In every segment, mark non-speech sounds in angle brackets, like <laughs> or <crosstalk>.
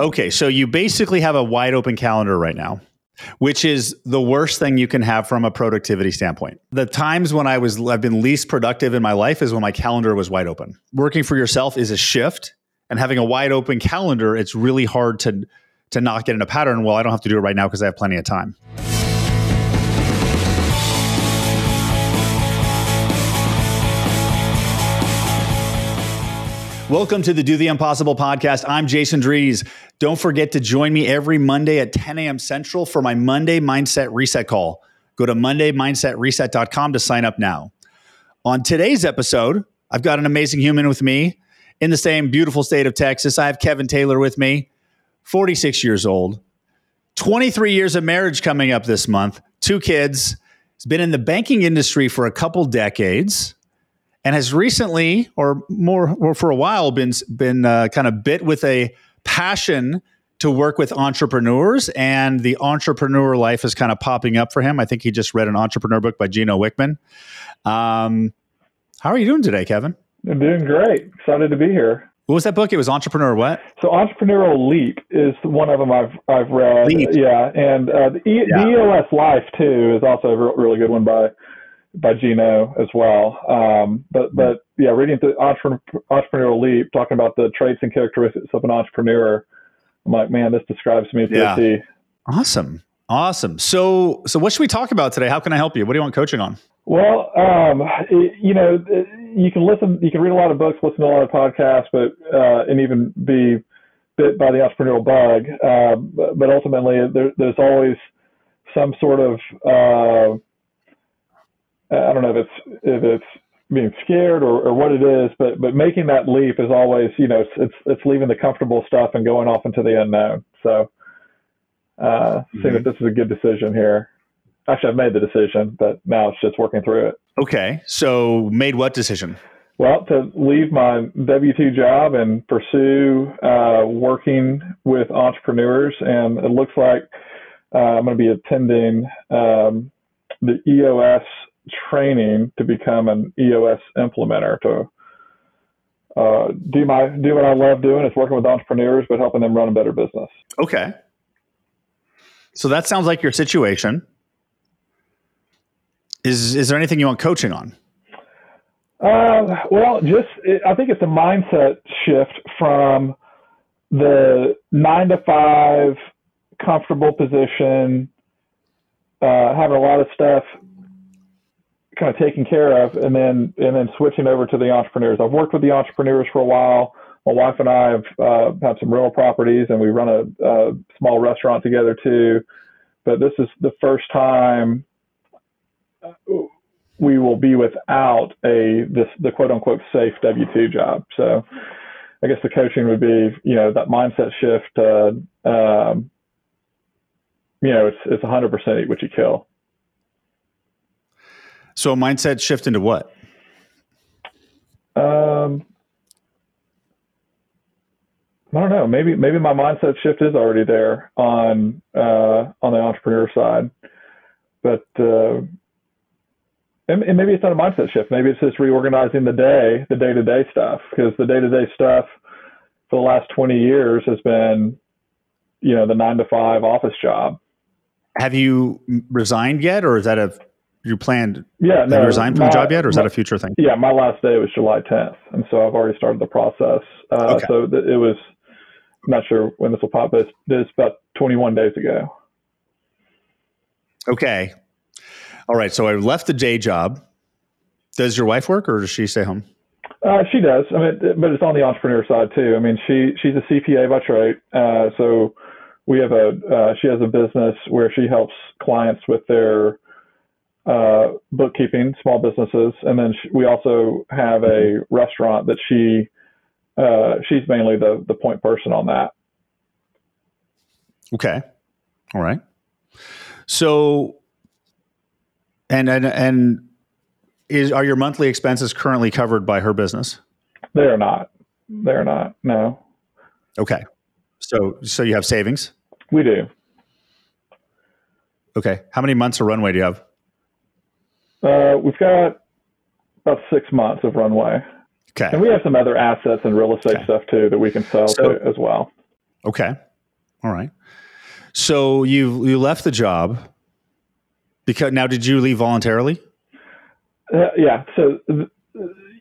Okay, so you basically have a wide open calendar right now, which is the worst thing you can have from a productivity standpoint. The times when I was I've been least productive in my life is when my calendar was wide open. Working for yourself is a shift, and having a wide open calendar, it's really hard to to not get in a pattern. Well, I don't have to do it right now because I have plenty of time. Welcome to the Do the Impossible podcast. I'm Jason Drees. Don't forget to join me every Monday at 10 a.m. Central for my Monday Mindset Reset call. Go to MondayMindsetReset.com to sign up now. On today's episode, I've got an amazing human with me in the same beautiful state of Texas. I have Kevin Taylor with me, 46 years old, 23 years of marriage coming up this month, two kids. He's been in the banking industry for a couple decades and has recently, or more, or for a while, been been uh, kind of bit with a passion to work with entrepreneurs, and the entrepreneur life is kind of popping up for him. I think he just read an entrepreneur book by Gino Wickman. Um, how are you doing today, Kevin? I'm doing great. Excited to be here. What was that book? It was Entrepreneur what? So Entrepreneurial Leap is one of them I've I've read. Leap. Yeah, and uh, the, e- yeah. the EOS Life too is also a re- really good one by by Gino as well. Um, but but yeah, reading the entrepreneurial leap, talking about the traits and characteristics of an entrepreneur, I'm like, man, this describes me to yeah. a T. Awesome, awesome. So so what should we talk about today? How can I help you? What do you want coaching on? Well, um, you know, you can listen, you can read a lot of books, listen to a lot of podcasts, but uh, and even be bit by the entrepreneurial bug. Uh, but, but ultimately, there, there's always some sort of uh, I don't know if it's if it's being scared or, or what it is, but but making that leap is always you know it's it's it's leaving the comfortable stuff and going off into the unknown. So uh, mm-hmm. seeing if this is a good decision here. Actually, I've made the decision, but now it's just working through it. Okay, so made what decision? Well, to leave my W two job and pursue uh, working with entrepreneurs, and it looks like uh, I'm going to be attending um, the EOS training to become an EOS implementer to uh, do my do what I love doing is working with entrepreneurs, but helping them run a better business. Okay. So that sounds like your situation. Is is there anything you want coaching on? Uh, well, just it, I think it's a mindset shift from the nine to five comfortable position, uh, having a lot of stuff kind of taken care of and then and then switching over to the entrepreneurs. I've worked with the entrepreneurs for a while. My wife and I have uh, had some rental properties and we run a, a, small restaurant together too. But this is the first time we will be without a this the quote unquote safe W two job. So I guess the coaching would be you know that mindset shift. Uh, um, you know, it's it's 100% eat what you kill. So a mindset shift into what? Um, I don't know. Maybe maybe my mindset shift is already there on uh, on the entrepreneur side, but uh, and, and, maybe it's not a mindset shift. Maybe it's just reorganizing the day, the day to day stuff, because the day to day stuff for the last twenty years has been, you know, the nine to five office job. Have you resigned yet, or is that a you planned? Yeah, no, resigned from my, the job yet, or is my, that a future thing? Yeah, my last day was July 10th, and so I've already started the process. Uh, okay. So th- it was. I'm not sure when this will pop, but it's, it's about 21 days ago. Okay. All right. So I left the day job. Does your wife work, or does she stay home? Uh, she does. I mean, but it's on the entrepreneur side too. I mean, she she's a CPA by trade, uh, so we have a uh, she has a business where she helps clients with their uh, bookkeeping, small businesses, and then she, we also have a restaurant that she uh, she's mainly the the point person on that. Okay, all right. So, and and and is are your monthly expenses currently covered by her business? They are not. They are not. No. Okay. So so you have savings? We do. Okay. How many months of runway do you have? Uh, we've got about six months of runway. Okay. And we have some other assets and real estate okay. stuff too that we can sell so, as well. Okay. All right. So you you left the job because now did you leave voluntarily? Uh, yeah. So th-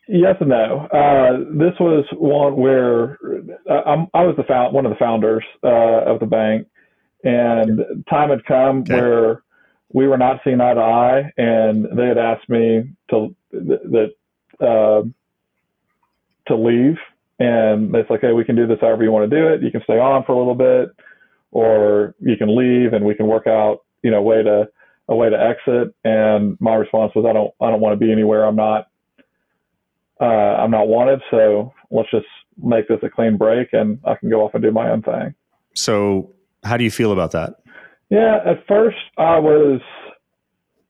yes and no. Uh, this was one where uh, i was the found, one of the founders uh, of the bank, and time had come okay. where we were not seeing eye to eye, and they had asked me to that uh, to leave, and it's like, hey, we can do this however you want to do it. You can stay on for a little bit, or you can leave, and we can work out, you know, way to a way to exit. And my response was, I don't, I don't want to be anywhere I'm not, uh, I'm not wanted. So let's just make this a clean break, and I can go off and do my own thing. So, how do you feel about that? Yeah, at first I was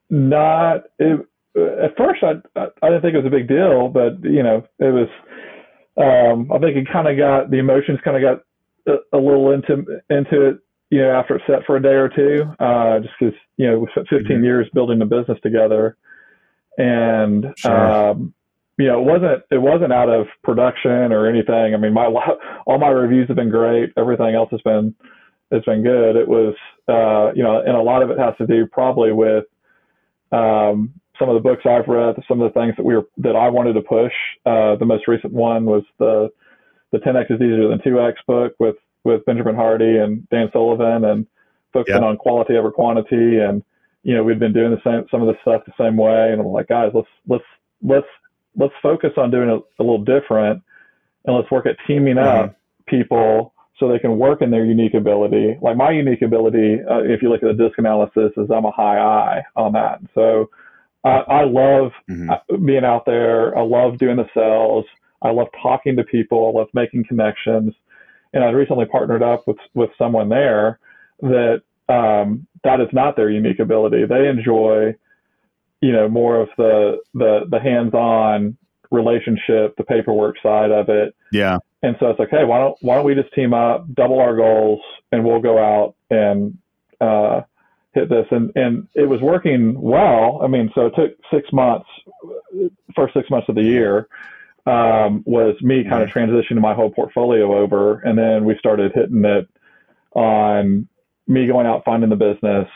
not. It, at first I, I didn't think it was a big deal, but you know it was. Um, I think it kind of got the emotions kind of got a, a, little into into it. You know, after it set for a day or two, uh, just because you know we spent 15 mm-hmm. years building the business together, and sure. um, you know it wasn't it wasn't out of production or anything. I mean, my all my reviews have been great. Everything else has been has been good. It was uh, you know, and a lot of it has to do probably with um, some of the books I've read, some of the things that we were that I wanted to push. Uh, the most recent one was the the 10x is easier than 2x book with with Benjamin Hardy and Dan Sullivan, and focusing yeah. on quality over quantity. And you know, we'd been doing the same some of the stuff the same way, and I'm like, guys, let's let's let's let's focus on doing it a little different, and let's work at teaming up mm-hmm. people so they can work in their unique ability. Like my unique ability, uh, if you look at the disc analysis, is I'm a high I on that. So I, I love mm-hmm. Uh, being out there. I love doing the sales. I love talking to people. I love making connections. And I recently partnered up with with someone there that um, that is not their unique ability. They enjoy, you know, more of the the the hands-on relationship, the paperwork side of it. Yeah. And so it's like, hey, why don't why don't we just team up, double our goals, and we'll go out and uh, hit this. And and it was working well. I mean, so it took six months, first six months of the year. Um, was me kind of transitioning my whole portfolio over, and then we started hitting it on me going out finding the business.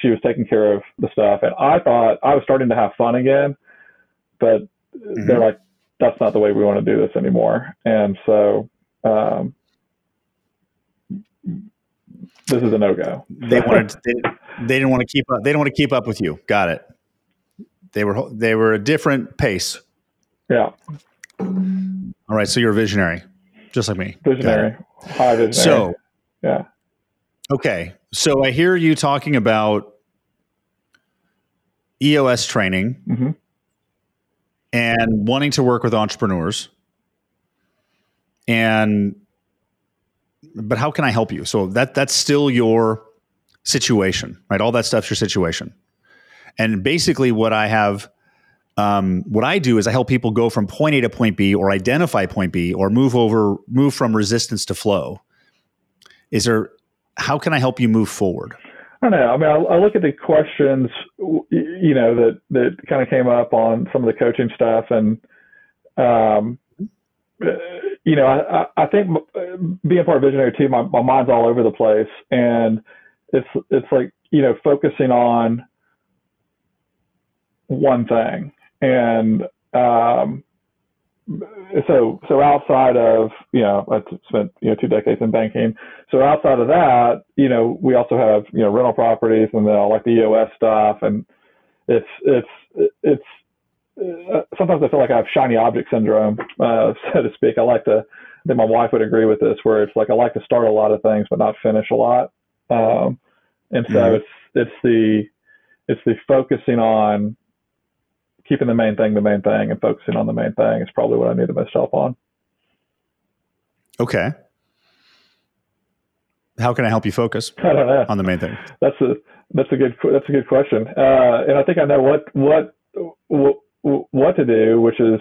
She was taking care of the stuff, and I thought I was starting to have fun again, but mm-hmm. they're like, that's not the way we want to do this anymore. And so, um, this is a no go. They wanted, they, they didn't want to keep up. They don't want to keep up with you. Got it. They were, they were a different pace. Yeah. All right. So you're a visionary, just like me. Visionary. High visionary. So, yeah. Okay. So I hear you talking about EOS training. Mm-hmm and wanting to work with entrepreneurs. And but how can i help you? So that that's still your situation right? All that stuff's your situation. And basically what i have um, what i do is i help people go from point a to point b or identify point b or move over move from resistance to flow. Is there how can i help you move forward I don't know. I mean, I, I, look at the questions, you know, that that kind of came up on some of the coaching stuff, and um, you know, I, I think being part of visionary too, my, my mind's all over the place, and it's it's like you know, focusing on one thing, and um, so so outside of you know I spent you know two decades in banking. So outside of that, you know we also have you know rental properties and then like the EOS stuff, and it's it's it's uh, sometimes I feel like I have shiny object syndrome, uh, <laughs> so to speak. I like to. I think my wife would agree with this, where it's like I like to start a lot of things but not finish a lot, um, and so mm-hmm. it's it's the it's the focusing on keeping the main thing the main thing and focusing on the main thing is probably what I need the most help on. Okay. How can I help you focus <laughs> I don't know. on the main thing? That's a that's a good that's a good question, uh, and I think I know what what what what to do, which is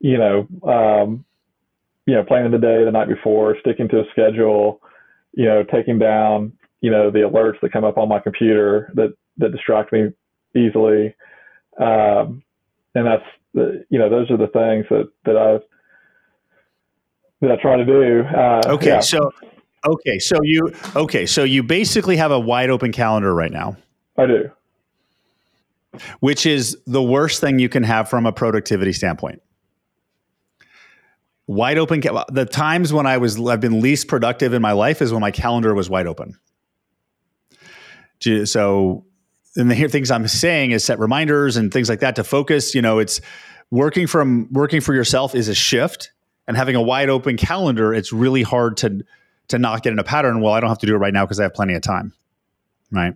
you know um, you know planning the day the night before, sticking to a schedule, you know taking down you know the alerts that come up on my computer that that distract me easily. Um, and that's the, you know those are the things that that I that I try to do. Uh, okay, yeah. so Okay, so you okay, so you basically have a wide open calendar right now. I do. Which is the worst thing you can have from a productivity standpoint. Wide open the times when I was I've been least productive in my life is when my calendar was wide open. So and the things I'm saying is set reminders and things like that to focus, you know, it's working from working for yourself is a shift and having a wide open calendar, it's really hard to to not get in a pattern. Well, I don't have to do it right now because I have plenty of time. Right.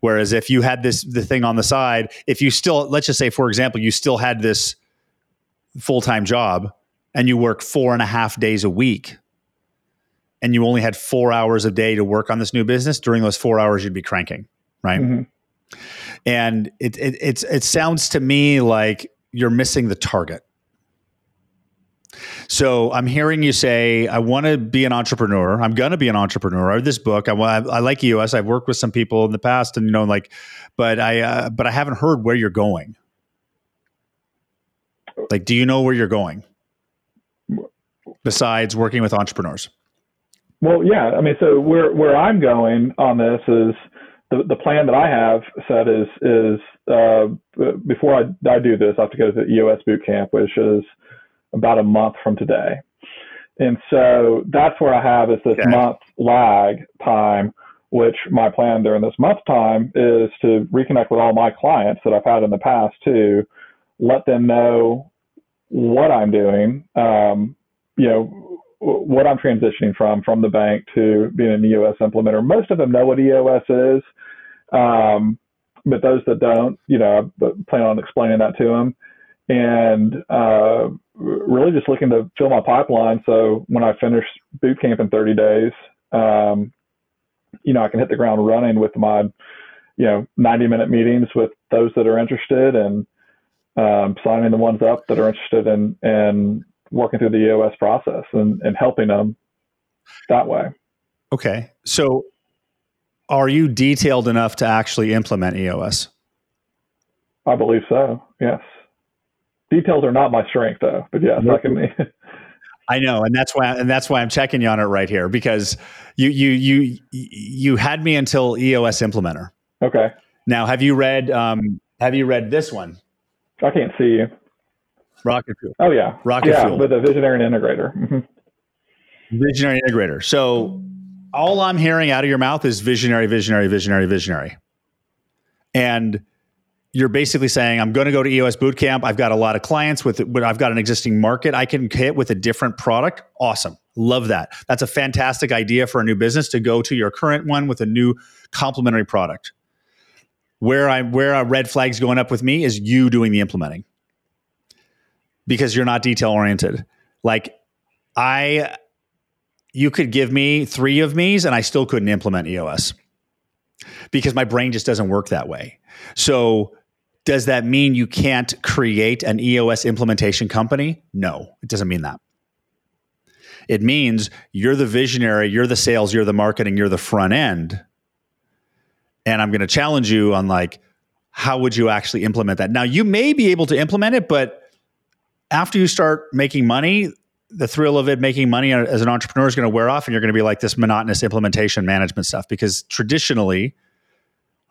Whereas if you had this the thing on the side, if you still let's just say, for example, you still had this full time job and you work four and a half days a week and you only had four hours a day to work on this new business, during those four hours you'd be cranking. Right. Mm-hmm. And it, it it's it sounds to me like you're missing the target so I'm hearing you say, I want to be an entrepreneur. I'm going to be an entrepreneur. I read this book. I, I, like EOS. I've worked with some people in the past, and you know, like, but I, uh, but I haven't heard where you're going. Like, do you know where you're going? Besides working with entrepreneurs. Well, yeah. I mean, so where where I'm going on this is the the plan that I have set is is uh, before I, I do this, I have to go to the EOS boot camp, which is about a month from today. And so that's where I have is this okay. month lag time, which my plan during this month time is to reconnect with all my clients that I've had in the past to let them know what I'm doing, um, you know, what I'm transitioning from, from the bank to being an EOS implementer. Most of them know what EOS is. Um, but those that don't, you know, I plan on explaining that to them and uh, really just looking to fill my pipeline. So when I finish boot camp in 30 days, um, you know, I can hit the ground running with my, you know, 90 minute meetings with those that are interested and um, signing the ones up that are interested in, in working through the EOS process and, and helping them that way. Okay. So are you detailed enough to actually implement EOS? I believe so. Yes. Details are not my strength, though. But yeah, nope. I can. <laughs> I know, and that's why, and that's why I'm checking you on it right here because you you you you had me until EOS implementer. Okay. Now, have you read um, Have you read this one? I can't see you. Rocket Fuel. Oh yeah, Rocket yeah, Fuel. with a visionary and integrator. Mm-hmm. Visionary integrator. So all I'm hearing out of your mouth is visionary, visionary, visionary, visionary, and you're basically saying I'm going to go to EOS Bootcamp. I've got a lot of clients with, but I've got an existing market I can hit with a different product. Awesome, love that. That's a fantastic idea for a new business to go to your current one with a new complementary product. Where I where a red flag's going up with me is you doing the implementing because you're not detail oriented. Like I, you could give me three of me's and I still couldn't implement EOS because my brain just doesn't work that way. So does that mean you can't create an EOS implementation company? No, it doesn't mean that. It means you're the visionary, you're the sales, you're the marketing, you're the front end. And I'm going to challenge you on like, how would you actually implement that? Now, you may be able to implement it, but after you start making money, the thrill of it making money as an entrepreneur is going to wear off and you're going to be like this monotonous implementation management stuff because traditionally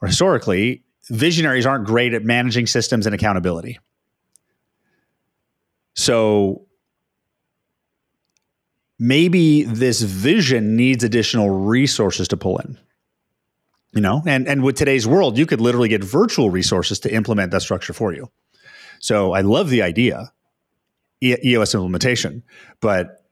or historically visionaries aren't great at managing systems and accountability. So maybe this vision needs additional resources to pull in. You know, and and with today's world, you could literally get virtual resources to implement that structure for you. So I love the idea, EOS implementation, but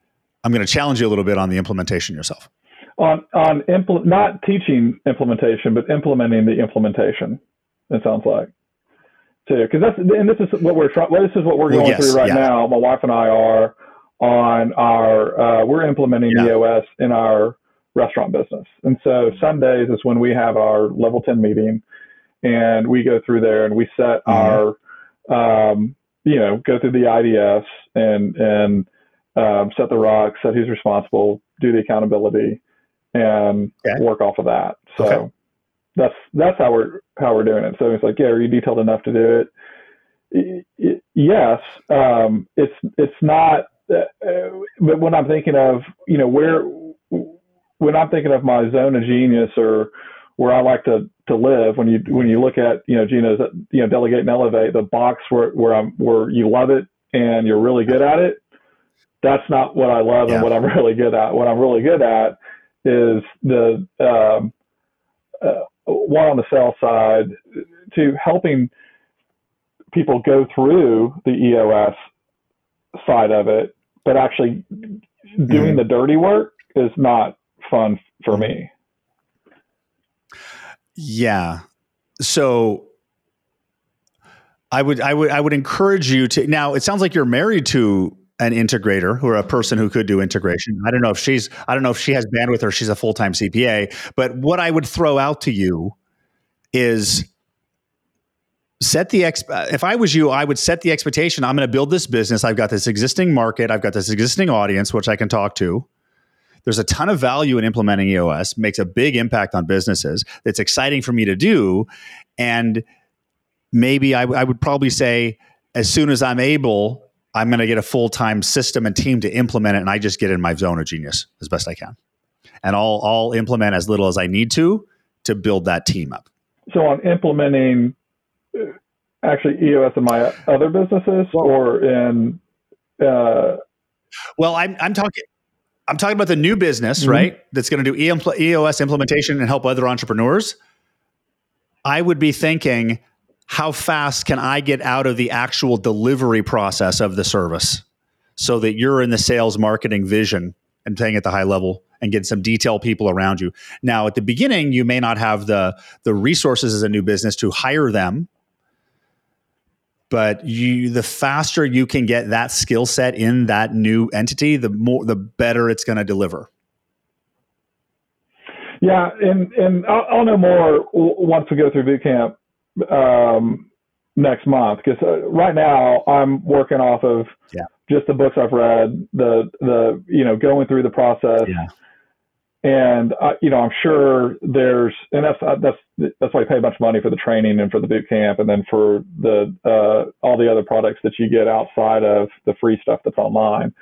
I'm going to challenge you a little bit on the implementation yourself. On on impl- not teaching implementation, but implementing the implementation. It sounds like too, because that's and this is what we're trying. Well, this is what we're going yes, through right yeah. now. My wife and I are on our uh, we're implementing yeah. EOS in our restaurant business, and so Sundays is when we have our level ten meeting, and we go through there and we set mm-hmm. our um, you know go through the IDS and and um, set the rocks, set who's responsible, do the accountability, and okay. work off of that. So. Okay that's that's how we're how we're doing it. So it's like, yeah, are you detailed enough to do it? yes, um, it's it's not. Uh, but when I'm thinking of, you know, where when I'm thinking of my zone of genius or where I like to to live, when you when you look at you know Gino's you know delegate and elevate the box where where I'm where you love it and you're really good at it, that's not what I love yeah. and what I'm <laughs> really good at. What I'm really good at is the um, uh, one on the sales side to helping people go through the EOS side of it, but actually doing mm-hmm. the dirty work is not fun for me. Yeah. So I would I would I would encourage you to now it sounds like you're married to an integrator or a person who could do integration. I don't know if she's I don't know if she has bandwidth or she's a full-time CPA, but what I would throw out to you is set the ex uh, if I was you, I would set the expectation I'm going to build this business. I've got this existing market, I've got this existing audience which I can talk to. There's a ton of value in implementing EOS, makes a big impact on businesses. That's exciting for me to do and maybe I, I would probably say as soon as I'm able I'm going to get a full time system and team to implement it, and I just get in my zone of genius as best I can, and I'll I'll implement as little as I need to to build that team up. So on implementing uh, actually EOS in my other businesses well, or in. Uh, well, I'm I'm talking. I'm talking about the new business, mm-hmm. right? That's going to do EOS implementation and help other entrepreneurs. I would be thinking, how fast can I get out of the actual delivery process of the service so that you're in the sales marketing vision and playing at the high level and getting some detail people around you. Now, at the beginning, you may not have the the resources as a new business to hire them, but you the faster you can get that skill set in that new entity, the more the better it's going to deliver. Yeah, and and I'll, I'll know more once we go through boot camp um, next month because uh, right now I'm working off of yeah. just the books I've read, the the you know going through the process, yeah. And uh, you know I'm sure there's and that's uh, that's that's why I pay a bunch of money for the training and for the boot camp and then for the uh, all the other products that you get outside of the free stuff that's online,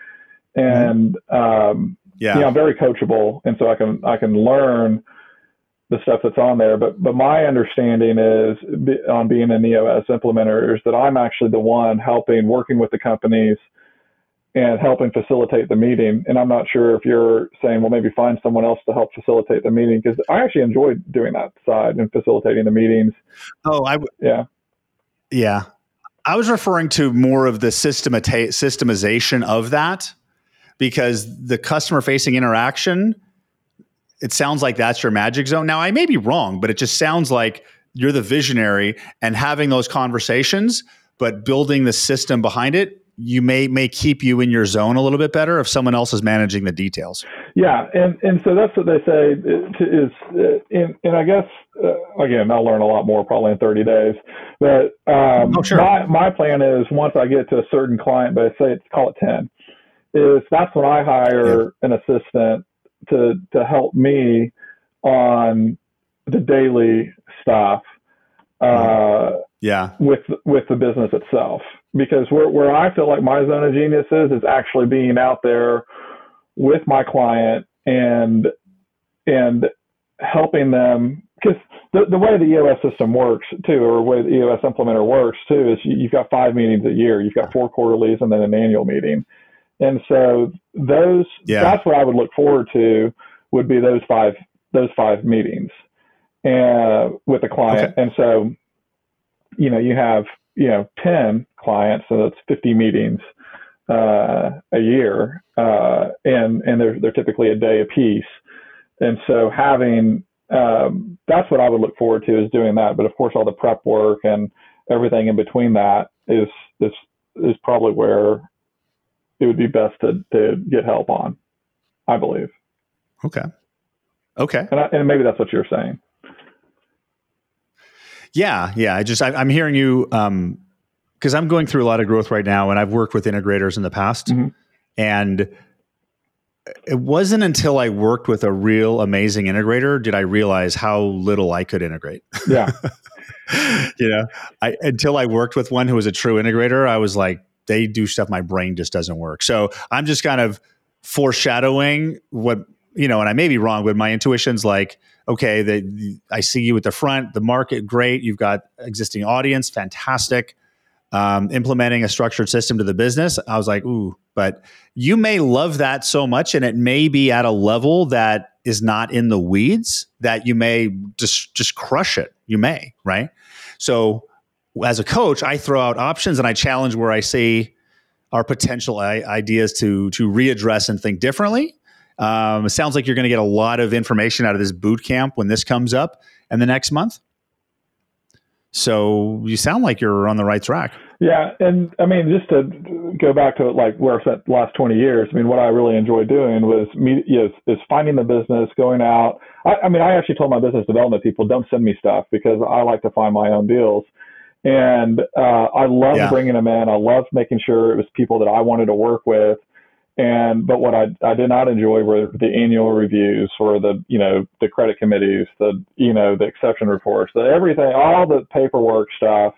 and um, yeah, you know, I'm very coachable, and so I can I can learn the stuff that's on there. But but my understanding is on being a EOS implementer is that I'm actually the one helping, working with the companies and helping facilitate the meeting. And I'm not sure if you're saying, well, maybe find someone else to help facilitate the meeting because I actually enjoy doing that side and facilitating the meetings. Oh, I w- yeah, yeah. I was referring to more of the systemata- systemization of that because the customer facing interaction it sounds like that's your magic zone. Now, I may be wrong, but it just sounds like you're the visionary and having those conversations, but building the system behind it, you may may keep you in your zone a little bit better if someone else is managing the details. Yeah, and and so that's what they say is, uh, and, and I guess uh, again I'll learn a lot more probably in 30 days, but um, oh, sure. my my plan is once I get to a certain client, but I say it's call it 10, is that's when I hire yeah. an assistant to to help me on the daily stuff. Uh, yeah. With with the business itself, because where where I feel like my zone of genius is is actually being out there with my client and and helping them because the, the way the EOS system works too, or the way the EOS implementer works too, is you, you've got five meetings a year. You've got four quarterlies and then an annual meeting. And so those yeah. that's what I would look forward to would be those five those five meetings and uh, with the client. Okay. And so, you know, you have, you know, 10 clients, so that's 50 meetings uh, a year. Uh, and and they're they're typically a day a piece. And so having um, that's what I would look forward to is doing that. But of course all the prep work and everything in between that is is is probably where it would be best to to get help on. I believe. Okay. Okay. And, I, and maybe that's what you're saying. Yeah, yeah. I just I, am hearing you um, because I'm going through a lot of growth right now, and I've worked with integrators in the past, mm-hmm. and it wasn't until I worked with a real amazing integrator did I realize how little I could integrate. Yeah. <laughs> you know, I until I worked with one who was a true integrator, I was like, they do stuff my brain just doesn't work. So I'm just kind of foreshadowing what you know, and I may be wrong, but my intuition's like, okay, the, I see you at the front, the market, great. You've got existing audience, fantastic. Um, implementing a structured system to the business, I was like, ooh, but you may love that so much, and it may be at a level that is not in the weeds that you may just just crush it. You may, right? So, as a coach, I throw out options and I challenge where I see our potential ideas to to readdress and think differently. Um, it sounds like you're going to get a lot of information out of this boot camp when this comes up in the next month. So you sound like you're on the right track. Yeah, and I mean, just to go back to like where I spent the last 20 years. I mean, what I really enjoyed doing was me, know, is finding the business, going out. I, I mean, I actually told my business development people, don't send me stuff because I like to find my own deals. And uh, I love yeah. bringing them in. I love making sure it was people that I wanted to work with. And but what I I did not enjoy were the annual reviews or the you know the credit committees, the you know the exception reports, the everything, all the paperwork stuff.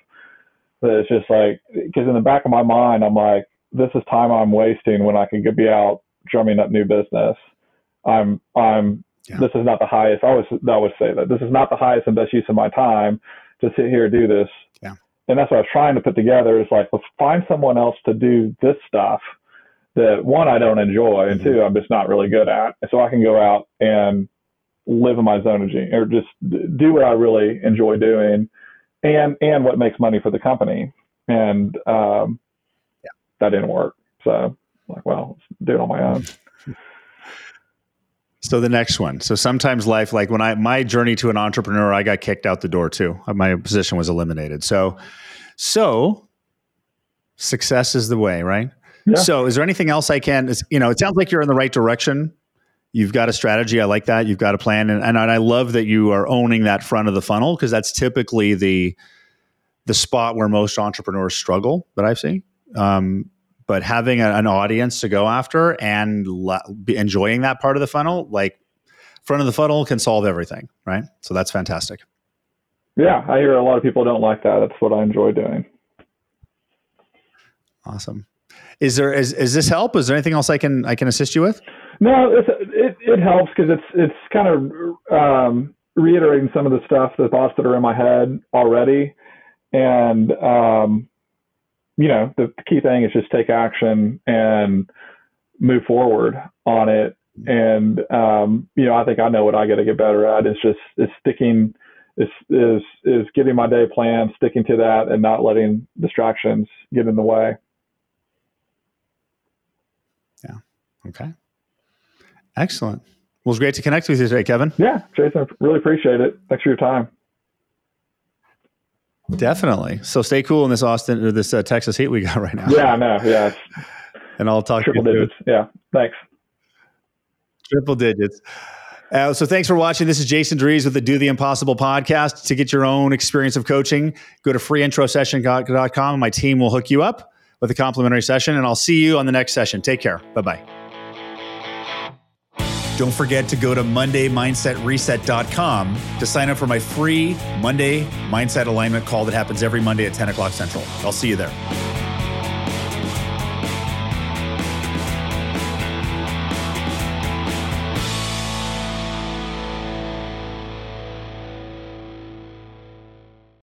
That it's just like because in the back of my mind I'm like this is time I'm wasting when I could be out drumming up new business. I'm I'm yeah. this is not the highest. I always I always say that this is not the highest and best use of my time to sit here and do this. Yeah. And that's what I was trying to put together is like let's find someone else to do this stuff that one I don't enjoy, and two mm-hmm. I'm just not really good at. So I can go out and live in my zone of genius, or just do what I really enjoy doing, and and what makes money for the company. And um, yeah. that didn't work. So I'm like, well, let's do it on my own. So the next one. So sometimes life, like when I my journey to an entrepreneur, I got kicked out the door too. My position was eliminated. So, so success is the way, right? So, is there anything else I can? You know, it sounds like you're in the right direction. You've got a strategy. I like that. You've got a plan, and, and I love that you are owning that front of the funnel because that's typically the the spot where most entrepreneurs struggle that I've seen. Um, but having a, an audience to go after and la- enjoying that part of the funnel, like front of the funnel, can solve everything, right? So that's fantastic. Yeah, I hear a lot of people don't like that. That's what I enjoy doing. Awesome. Is there is, is this help? Is there anything else I can I can assist you with? No, it it helps because it's it's kind of um, reiterating some of the stuff, the thoughts that are in my head already, and um, you know the key thing is just take action and move forward on it. And um, you know, I think I know what I got to get better at. It's just it's sticking is is is getting my day planned, sticking to that, and not letting distractions get in the way. Okay. Excellent. Well, it's great to connect with you today, Kevin. Yeah, Jason, really appreciate it. Thanks for your time. Definitely. So stay cool in this Austin or this uh, Texas heat we got <laughs> right now. Yeah, I know. Yeah. and I'll talk triple digits. Yeah. Thanks. Triple digits. Uh, so thanks for watching. This is Jason Drees with the Do the Impossible podcast. To get your own experience of coaching, go to freeintrosession.com. My team will hook you up with a complimentary session, and I'll see you on the next session. Take care. Bye bye. Don't forget to go to MondayMindsetReset.com to sign up for my free Monday Mindset Alignment call that happens every Monday at 10 o'clock Central. I'll see you there.